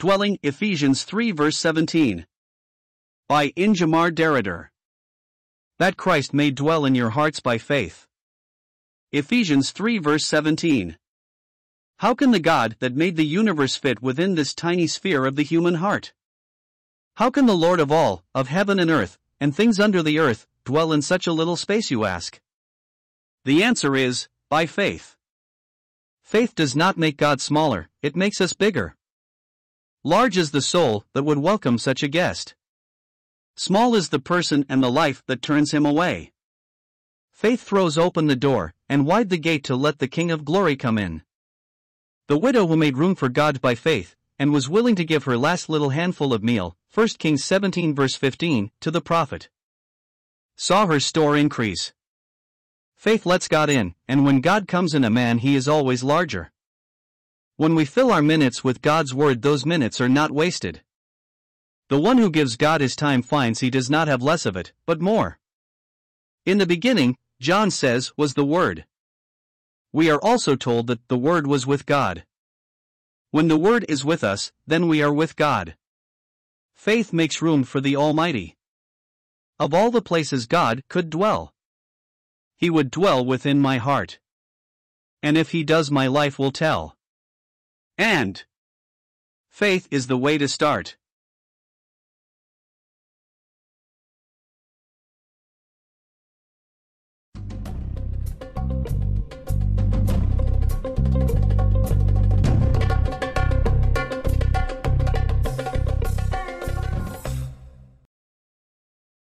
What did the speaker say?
Dwelling Ephesians 3 verse 17. By Injamar Derrider. That Christ may dwell in your hearts by faith. Ephesians 3 verse 17. How can the God that made the universe fit within this tiny sphere of the human heart? How can the Lord of all, of heaven and earth, and things under the earth, dwell in such a little space, you ask? The answer is, by faith. Faith does not make God smaller, it makes us bigger. Large is the soul that would welcome such a guest. Small is the person and the life that turns him away. Faith throws open the door, and wide the gate to let the King of Glory come in. The widow who made room for God by faith, and was willing to give her last little handful of meal, 1 Kings 17 verse 15, to the prophet, saw her store increase. Faith lets God in, and when God comes in a man, he is always larger. When we fill our minutes with God's word, those minutes are not wasted. The one who gives God his time finds he does not have less of it, but more. In the beginning, John says, was the Word. We are also told that the Word was with God. When the Word is with us, then we are with God. Faith makes room for the Almighty. Of all the places God could dwell, He would dwell within my heart. And if He does, my life will tell. And faith is the way to start.